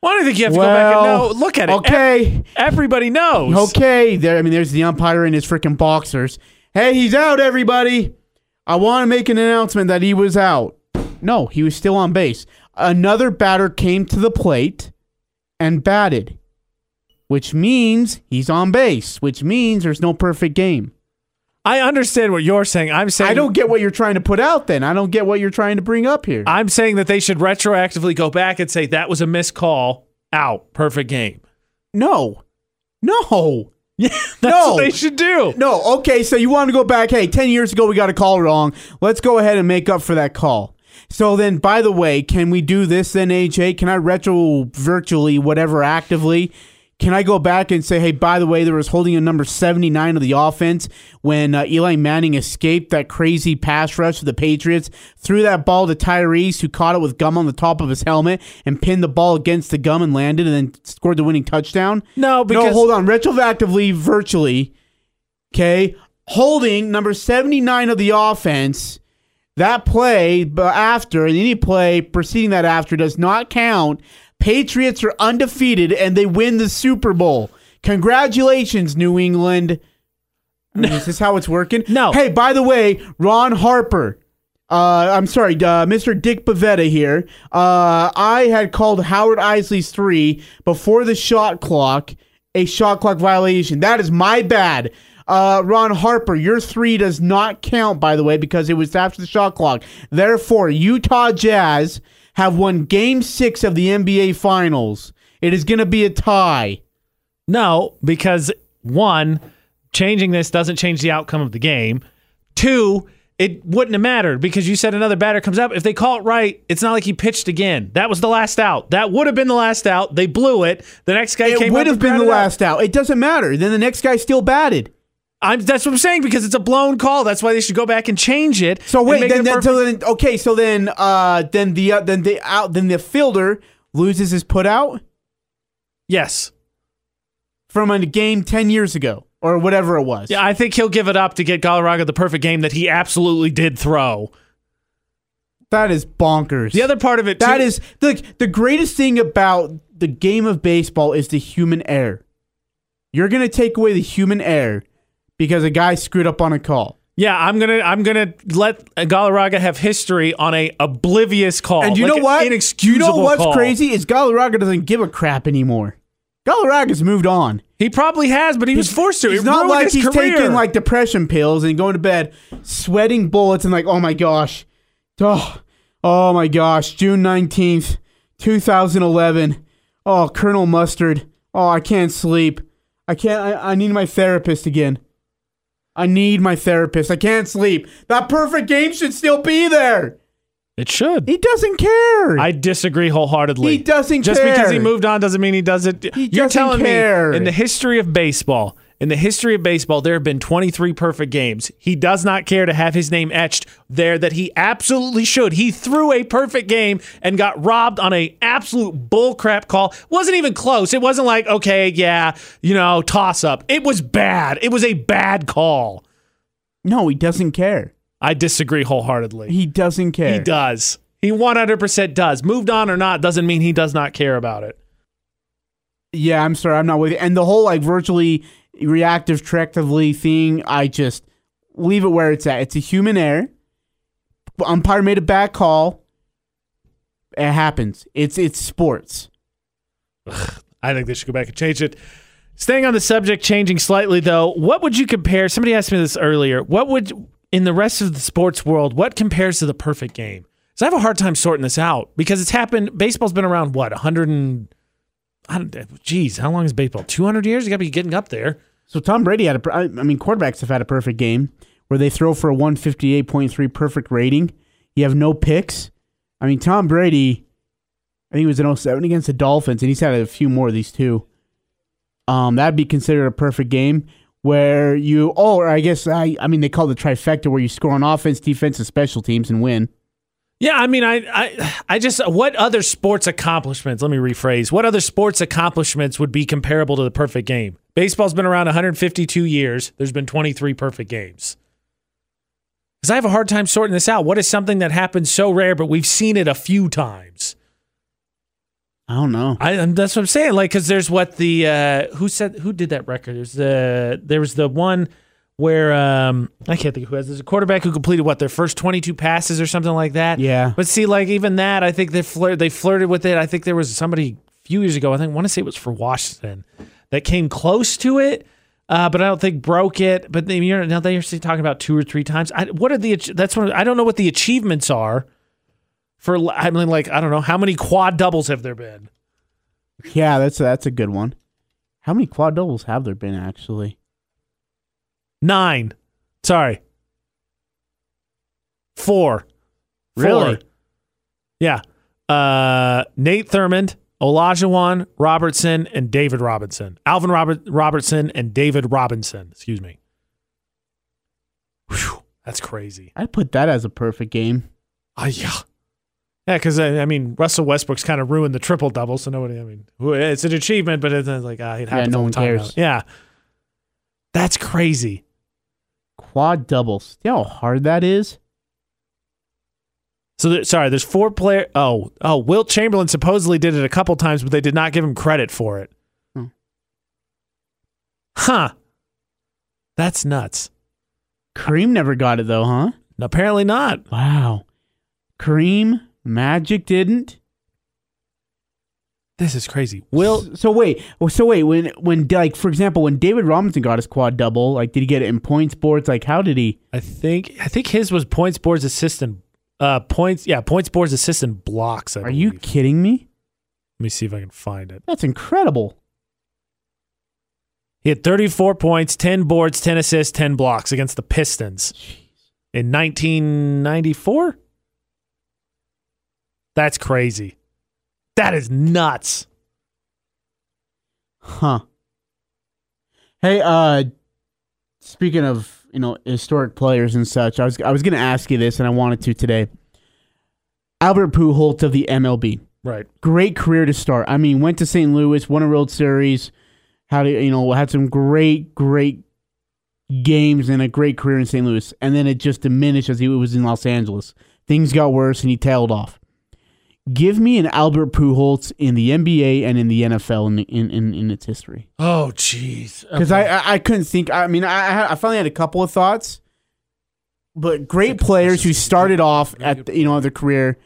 Why do you think you have to go back and Well, no? Look at it. okay. Ev- everybody knows. Okay, there. I mean, there's the umpire and his freaking boxers. Hey, he's out, everybody. I want to make an announcement that he was out. No, he was still on base. Another batter came to the plate and batted, which means he's on base, which means there's no perfect game. I understand what you're saying. I'm saying I don't get what you're trying to put out then. I don't get what you're trying to bring up here. I'm saying that they should retroactively go back and say that was a missed call. Out. Perfect game. no. No. Yeah, that's No. what they should do. No, okay, so you want to go back, hey, 10 years ago we got a call wrong. Let's go ahead and make up for that call. So then, by the way, can we do this then, AJ? Can I retro virtually, whatever, actively? Can I go back and say, hey, by the way, there was holding a number 79 of the offense when uh, Eli Manning escaped that crazy pass rush of the Patriots, threw that ball to Tyrese, who caught it with gum on the top of his helmet and pinned the ball against the gum and landed and then scored the winning touchdown? No, because no, hold on. Retroactively, virtually, okay, holding number 79 of the offense, that play but after, and any play preceding that after does not count. Patriots are undefeated and they win the Super Bowl. Congratulations, New England. I mean, is this how it's working? No. Hey, by the way, Ron Harper. Uh, I'm sorry, uh, Mr. Dick Bavetta here. Uh, I had called Howard Eisley's three before the shot clock a shot clock violation. That is my bad. Uh, Ron Harper, your three does not count, by the way, because it was after the shot clock. Therefore, Utah Jazz have won game six of the NBA Finals. It is going to be a tie. No, because one, changing this doesn't change the outcome of the game. Two, it wouldn't have mattered because you said another batter comes up. If they call it right, it's not like he pitched again. That was the last out. That would have been the last out. They blew it. The next guy It came It would have been the grounded out. last out. It doesn't matter. Then the next guy still batted. I'm, that's what I'm saying because it's a blown call. That's why they should go back and change it. So wait, then, then, so then okay, so then uh then the uh, then the out then the fielder loses his put out yes. from a game 10 years ago or whatever it was. Yeah, I think he'll give it up to get Galarraga the perfect game that he absolutely did throw. That is bonkers. The other part of it, That too, is the the greatest thing about the game of baseball is the human error. You're going to take away the human error because a guy screwed up on a call. Yeah, I'm gonna I'm gonna let Galarraga have history on a oblivious call. And you like know what? You know what's call. crazy is Galarraga doesn't give a crap anymore. Galarraga's moved on. He probably has, but he was forced to. It's It not like he's career. taking like depression pills and going to bed sweating bullets and like, oh my gosh. Oh, oh my gosh. June 19th, 2011. Oh, Colonel Mustard. Oh, I can't sleep. I can't, I, I need my therapist again. I need my therapist. I can't sleep. That perfect game should still be there. It should. He doesn't care. I disagree wholeheartedly. He doesn't Just care. Just because he moved on doesn't mean he doesn't. He You're telling care. me in the history of baseball, in the history of baseball, there have been 23 perfect games. He does not care to have his name etched there that he absolutely should. He threw a perfect game and got robbed on a absolute bullcrap call. Wasn't even close. It wasn't like, okay, yeah, you know, toss up. It was bad. It was a bad call. no, he doesn't care. I disagree wholeheartedly. He doesn't care. He does. He 100% does. Moved on or not doesn't mean he does not care about it. Yeah, I'm sorry, I'm not with you. And the whole like virtually reactive tractively thing, I just leave it where it's at. It's a human error. Umpire made a bad call. It happens. It's it's sports. I think they should go back and change it. Staying on the subject, changing slightly though, what would you compare? Somebody asked me this earlier. What would, in the rest of the sports world, what compares to the perfect game? Because I have a hard time sorting this out because it's happened. Baseball's been around what, 100 and, Geez, how long is baseball? 200 years? You got to be getting up there. So Tom Brady had a. I mean, quarterbacks have had a perfect game where they throw for a 158.3 perfect rating. You have no picks. I mean, Tom Brady, I think it was in 07 against the Dolphins, and he's had a few more of these too. Um, that'd be considered a perfect game where you. Oh, or I guess I. I mean, they call it the trifecta where you score on offense, defense, and special teams and win. Yeah, I mean, I, I, I just what other sports accomplishments? Let me rephrase. What other sports accomplishments would be comparable to the perfect game? Baseball's been around 152 years. There's been 23 perfect games. Because I have a hard time sorting this out. What is something that happens so rare, but we've seen it a few times? I don't know. I, that's what I'm saying. Like, because there's what the uh, who said who did that record? There's the there was the one where um I can't think who has. There's a quarterback who completed what their first 22 passes or something like that. Yeah. But see, like even that, I think they flirt they flirted with it. I think there was somebody a few years ago. I think I want to say it was for Washington that came close to it. Uh, but I don't think broke it. But then you're now they're talking about two or three times. I, what are the? That's what I don't know what the achievements are. For I mean, like I don't know how many quad doubles have there been. Yeah, that's that's a good one. How many quad doubles have there been actually? Nine. Sorry. Four. Really? Four. Yeah. Uh, Nate Thurmond, Olajuwon Robertson, and David Robinson. Alvin Robert Robertson and David Robinson. Excuse me. Whew, that's crazy. I'd put that as a perfect game. Oh, yeah. Yeah, because I, I mean, Russell Westbrook's kind of ruined the triple double, so nobody. I mean, it's an achievement, but it's like ah, it happens yeah, no all one the time. cares. now. Yeah, that's crazy. Quad doubles. You know how hard that is? So there, sorry, there's four player. Oh, oh, Wilt Chamberlain supposedly did it a couple times, but they did not give him credit for it. Hmm. Huh? That's nuts. Kareem never got it though, huh? Apparently not. Wow. Kareem, Magic didn't. This is crazy. Wilt. So, wait, so wait. When when like for example, when David Robinson got his quad double, like did he get it in points boards? Like how did he? I think I think his was points boards assistant. Uh, points. Yeah, points boards assistant blocks. I Are you kidding me? Let me see if I can find it. That's incredible. He had 34 points, 10 boards, 10 assists, 10 blocks against the Pistons in 1994. That's crazy. That is nuts. Huh. Hey, uh speaking of, you know, historic players and such, I was I was gonna ask you this and I wanted to today. Albert Pujols of the MLB. Right. Great career to start. I mean, went to St. Louis, won a World Series, had you know, had some great, great games and a great career in St. Louis. And then it just diminished as he was in Los Angeles. Things got worse and he tailed off. Give me an Albert Pujols in the NBA and in the NFL in in, in, in its history. Oh, jeez. Because I, I I couldn't think. I mean, I I had- I finally had a couple of thoughts, but great players who started off at the, you know their career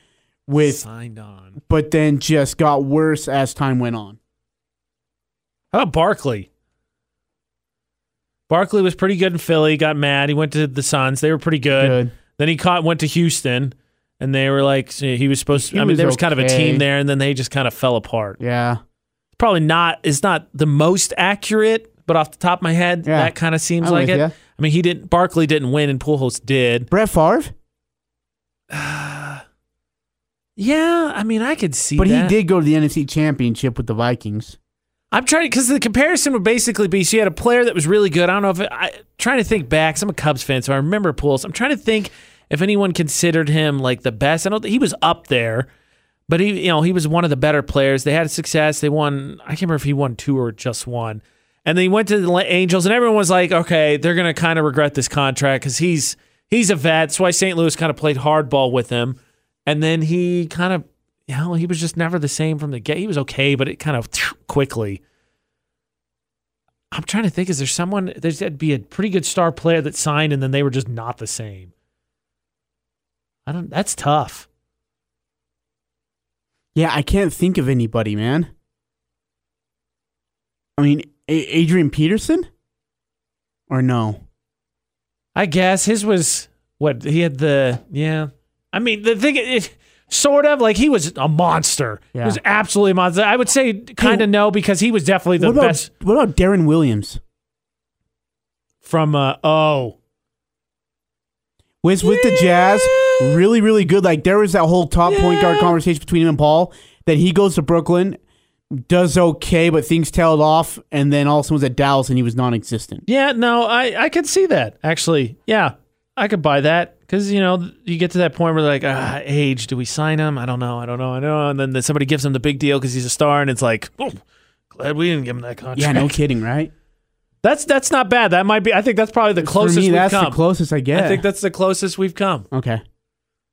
with, signed on. but then just got worse as time went on. How about Barkley? Barkley was pretty good in Philly. Got mad. He went to the Suns. They were pretty good. Good. Then he caught went to Houston, and they were like he was supposed. to He I mean, was there was kind of a okay. team there, and then they just kind of fell apart. Yeah, probably not it's not the most accurate, but off the top of my head, Yeah. that kind of seems I'm like with it. ya. I mean, he didn't. Barkley didn't win, and Pujols did. Brett Favre, Yeah, I mean, I could see. but that. he did go to the NFC Championship with the Vikings. I'm trying because the comparison would basically be so you had a player that was really good. I don't know if it, I trying to think back. 'cause I'm a Cubs fan, so I remember Pujols. I'm trying to think if anyone considered him like the best. I don't. He was up there, but he you know he was one of the better players. They had success. They won. I can't remember if he won two or just one. And then he went to the Angels, and everyone was like, okay, they're gonna kind of regret this contract because he's he's a vet. That's why St. Louis kind of played hardball with him. And then he kind of, you know, he was just never the same from the get. He was okay, but it kind of quickly. I'm trying to think. Is there someone? There's that'd be a pretty good star player that signed, and then they were just not the same. I don't. That's tough. Yeah, I can't think of anybody, man. I mean, A- Adrian Peterson, or no? I guess his was what he had the yeah. I mean the thing it, sort of like he was a monster. He was absolutely a monster. I would say kind of no because he was definitely the what about best what about Deron Williams? from uh oh Was with the Jazz really, really good. Like there was that whole top point guard conversation between him and Paul. Then he goes to Brooklyn, does okay, but things tailed off, and then all of a sudden was at Dallas and he was non-existent. yeah no I I could see that actually yeah I could buy that because you know you get to that point where like ah age do we sign him I don't know I don't know I don't know and then the- somebody gives him the big deal because he's a star and it's like oh glad we didn't give him that contract Yeah, no kidding, right? that's that's not bad that might be I think that's probably the closest For me, we've that's come the closest I get. I think that's the closest we've come. okay.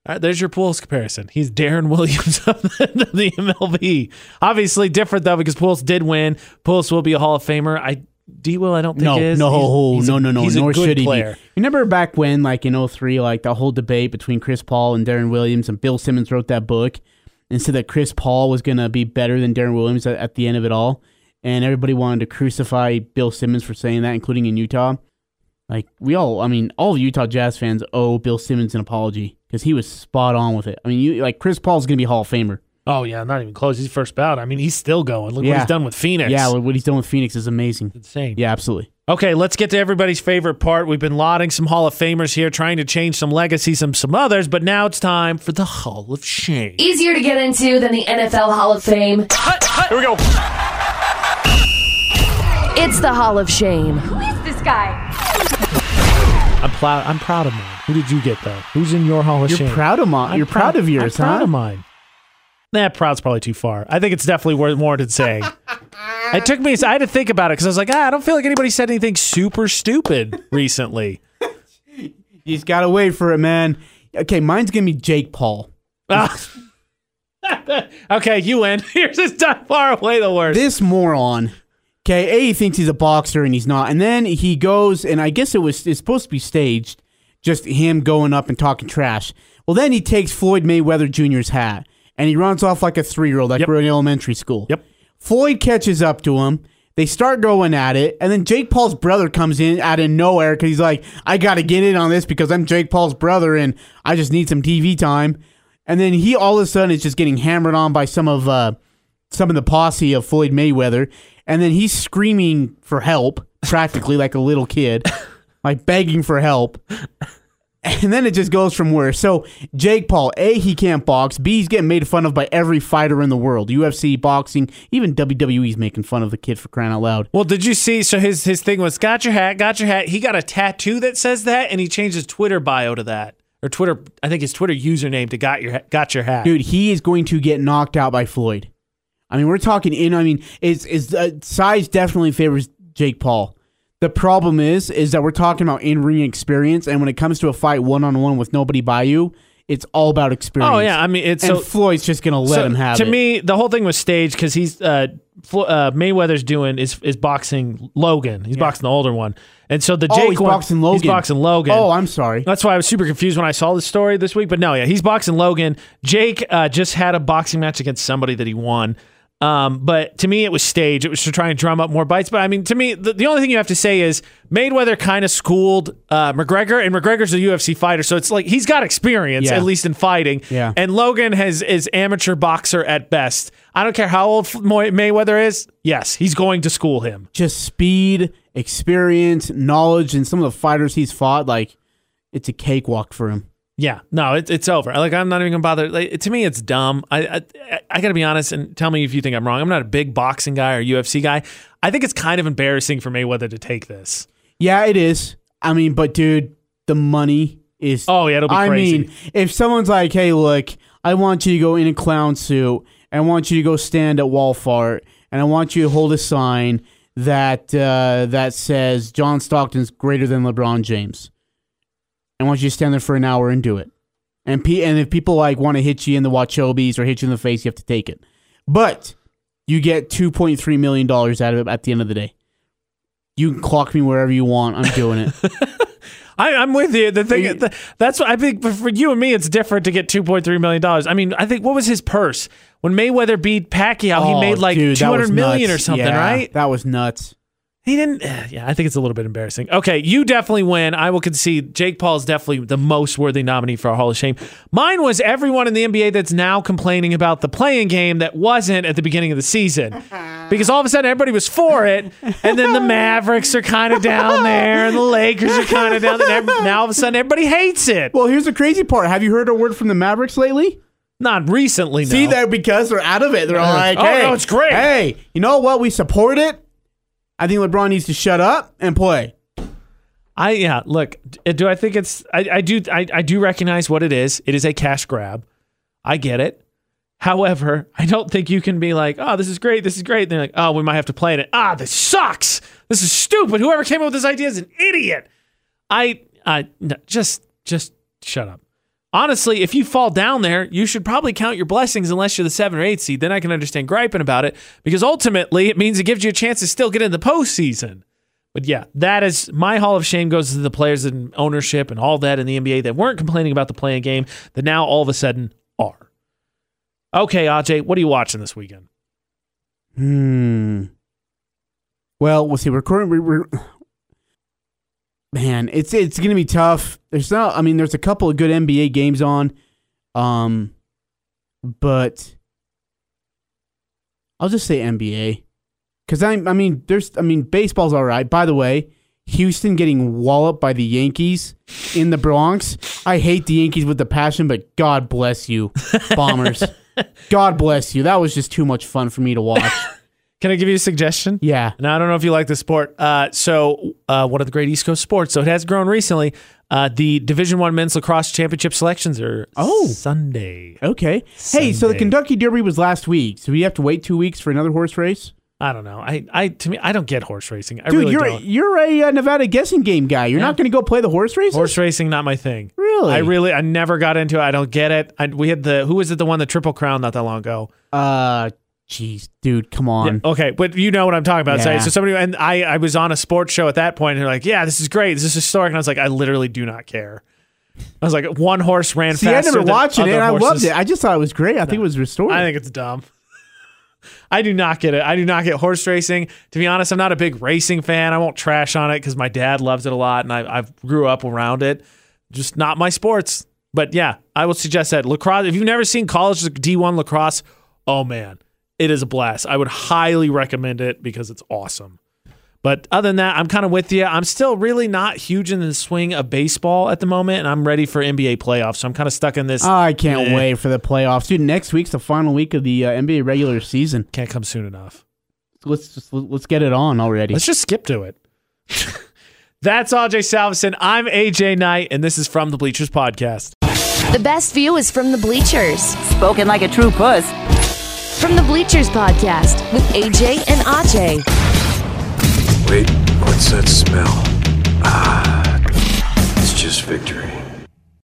All right, there's your Pujols comparison. He's Deron Williams of the, the MLB. Obviously different though because Pujols did win. Pujols will be a Hall of Famer. I D Will I don't think No, is. no, He's- he's no, no, no. He's a Nor good should he player. be. Remember back when, like in 03, like the whole debate between Chris Paul and Deron Williams, and Bill Simmons wrote that book and said that Chris Paul was going to be better than Deron Williams at, at the end of it all. And everybody wanted to crucify Bill Simmons for saying that, including in Utah. Like, we all, I mean, all of Utah Jazz fans owe Bill Simmons an apology because he was spot on with it. I mean, you like Chris Paul's going to be Hall of Famer. Oh yeah, not even close. He's first bout. I mean, he's still going. Look what he's done with Phoenix. Yeah, what he's done with Phoenix is amazing. insane. Yeah, absolutely. Okay, let's get to everybody's favorite part. We've been lauding some Hall of Famers here, trying to change some legacies, some some others, but now it's time for the Hall of Shame. Easier to get into than the NFL Hall of Fame. Here we go. It's the Hall of Shame. Who is this guy? I'm proud. I'm proud of mine. Who did you get though? Who's in your Hall of You're Shame? proud of mine. I'm You're proud, of yours, I'm proud of mine. Nah, proud's probably too far. I think it's definitely worth warranted saying. it took me. I had to think about it because I was like, ah, I don't feel like anybody said anything super stupid recently. You just gotta wait for it, man. Okay, mine's gonna be Jake Paul. Ah. okay, you win. Here's this time far away the worst. This moron. Okay, A he thinks he's a boxer and he's not, and then he goes and I guess it was it's supposed to be staged, just him going up and talking trash. Well, then he takes Floyd Mayweather Jr.'s hat and he runs off like a three year old, like Yep. we're in elementary school. Yep. Floyd catches up to him. They start going at it, and then Jake Paul's brother comes in out of nowhere because he's like, "I got to get in on this because I'm Jake Paul's brother, and I just need some TV time." And then he all of a sudden is just getting hammered on by some of uh, some of the posse of Floyd Mayweather, and then he's screaming for help, practically like a little kid, like begging for help. And then it just goes from worse. So Jake Paul, A, he can't box. B, he's getting made fun of by every fighter in the world. UFC, boxing, even WWE's making fun of the kid for crying out loud. Well, did you see? So his his thing was got your hat, got your hat. He got a tattoo that says that, and he changed his Twitter bio to that, or Twitter. I think his Twitter username to got your got your hat. Dude, he is going to get knocked out by Floyd. I mean, we're talking in. I mean, is is uh, size definitely favors Jake Paul. The problem is, is that we're talking about in ring experience, and when it comes to a fight one on one with nobody by you, it's all about experience. Oh yeah, I mean it's and so. Floyd's just gonna let so him have it. to it. me, the whole thing was staged because he's uh, Flo- uh, Mayweather's doing is is boxing Logan. He's boxing the older one, and so the Jake oh, he's one, boxing Logan. He's boxing Logan. Oh, I'm sorry. That's why I was super confused when I saw this story this week. But no, yeah, he's boxing Logan. Jake uh, just had a boxing match against somebody that he won. Um, but to me, it was staged. It was to try and drum up more bites. But I mean, to me, the, the only thing you have to say is Mayweather kind of schooled uh, McGregor, and McGregor's a UFC fighter, so it's like he's got experience Yeah. at least in fighting. Yeah. And Logan has is amateur boxer at best. I don't care how old Mayweather is. Yes, he's going to school him. Just speed, experience, knowledge, and some of the fighters he's fought, like it's a cakewalk for him. Yeah, no, it, it's over. Like I'm not even gonna bother. Like, to me, it's dumb. I, I I gotta be honest and tell me if you think I'm wrong. I'm not a big boxing guy or UFC guy. I think it's kind of embarrassing for Mayweather to take this. Yeah, it is. I mean, but dude, the money is. Oh yeah, it'll be crazy. I crazy. mean, if someone's like, "Hey, look, I want you to go in a clown suit, and I want you to go stand at Walfart, and I want you to hold a sign that uh, that says John Stockton's greater than LeBron James. I want you to stand there for an hour and do it. And pe- and if people like want to hit you in the Wachobies or hit you in the face, you have to take it. But you get two point three million dollars out of it at the end of the day. You can clock me wherever you want. I'm doing it. I, I'm with you. The thing You- the, that's what I think. For, for you and me, it's different to get 2.3 million dollars. I mean, I think what was his purse when Mayweather beat Pacquiao? he Oh, made like dude, two hundred million nuts. or something, Yeah, right? That was nuts. He didn't. Yeah, I think it's a little bit embarrassing. Okay, you definitely win. I will concede. Jake Paul is definitely the most worthy nominee for a Hall of Shame. Mine was everyone in the NBA that's now complaining about the play-in game that wasn't at the beginning of the season, because all of a sudden everybody was for it, and then the Mavericks are kind of down there, and the Lakers are kind of down there. Now all of a sudden everybody hates it. Well, here's the crazy part. Have you heard a word from the Mavericks lately? Not recently. No. See that because they're out of it. They're all like, Oh, hey, no, it's great. Hey, you know what? We support it. I think LeBron needs to shut up and play. I yeah. Look, do I think it's? I, I do. I, I do recognize what it is. It is a cash grab. I get it. However, I don't think you can be like, oh, this is great. This is great. And they're like, oh, we might have to play it. Ah, this sucks. This is stupid. Whoever came up with this idea is an idiot. I I no, just just shut up. Honestly, if you fall down there, you should probably count your blessings unless you're the seven or eight seed. Then I can understand griping about it because ultimately it means it gives you a chance to still get in the postseason. But yeah, that is my Hall of Shame goes to the players and ownership and all that in the NBA that weren't complaining about the play-in game that now all of a sudden are. Okay, Aj, what are you watching this weekend? Hmm. Well, we'll see. We're currently we're, man. It's it's gonna be tough. There's not. I mean, there's a couple of good NBA games on, um, but I'll just say NBA because I I mean there's I mean baseball's all right. By the way, Houston getting walloped by the Yankees in the Bronx. I hate the Yankees with the passion, but God bless you, Bombers. God bless you. That was just too much fun for me to watch. Can I give you a suggestion? Yeah. Now I don't know if you like the sport. Uh, so uh, one of the great East Coast sports. So it has grown recently. Uh, the Division One men's lacrosse championship selections are Oh. Sunday. Okay. Hey, so the Kentucky Derby was last week. So we have to wait two weeks for another horse race. I don't know. I, I to me I don't get horse racing. I Dude, really you're don't. you're a uh, Nevada guessing game guy. You're not going to go play the horse races. Horse racing not my thing. Really? I really I never got into it. I don't get it. I, we had the who was it the one the Triple Crown not that long ago. Uh, jeez, dude, come on. Okay, but you know what I'm talking about. So- Yeah. So somebody and I I was on a sports show at that point and they're like, "Yeah, this is great. This is historic." And I was like, "I literally do not care." I was like, "One horse ran See, I never watched it, other and I loved it. I just thought it was great. I think it was restored. I think it's dumb. I do not get it. I do not get horse racing. To be honest, I'm not a big racing fan. I won't trash on it because my dad loves it a lot, and I I grew up around it. Just not my sports. But yeah, I would suggest that lacrosse. If you've never seen college D1 lacrosse, oh man, it is a blast. I would highly recommend it because it's awesome. But other than that, I'm kind of with you. I'm still really not huge in the swing of baseball at the moment, and I'm ready for NBA playoffs. So I'm kind of stuck in this. I can't Eh. wait for the playoffs, dude. Next week's the final week of the uh, NBA regular season. Can't come soon enough. Let's just let's get it on already. Let's just skip to it. That's AJ Salvesen. I'm AJ Knight, and this is from the Bleachers Podcast. The best view is from the bleachers. Spoken like a true puss. From the Bleachers Podcast with AJ and Aj. Wait, what's that smell? Ah, it's just victory.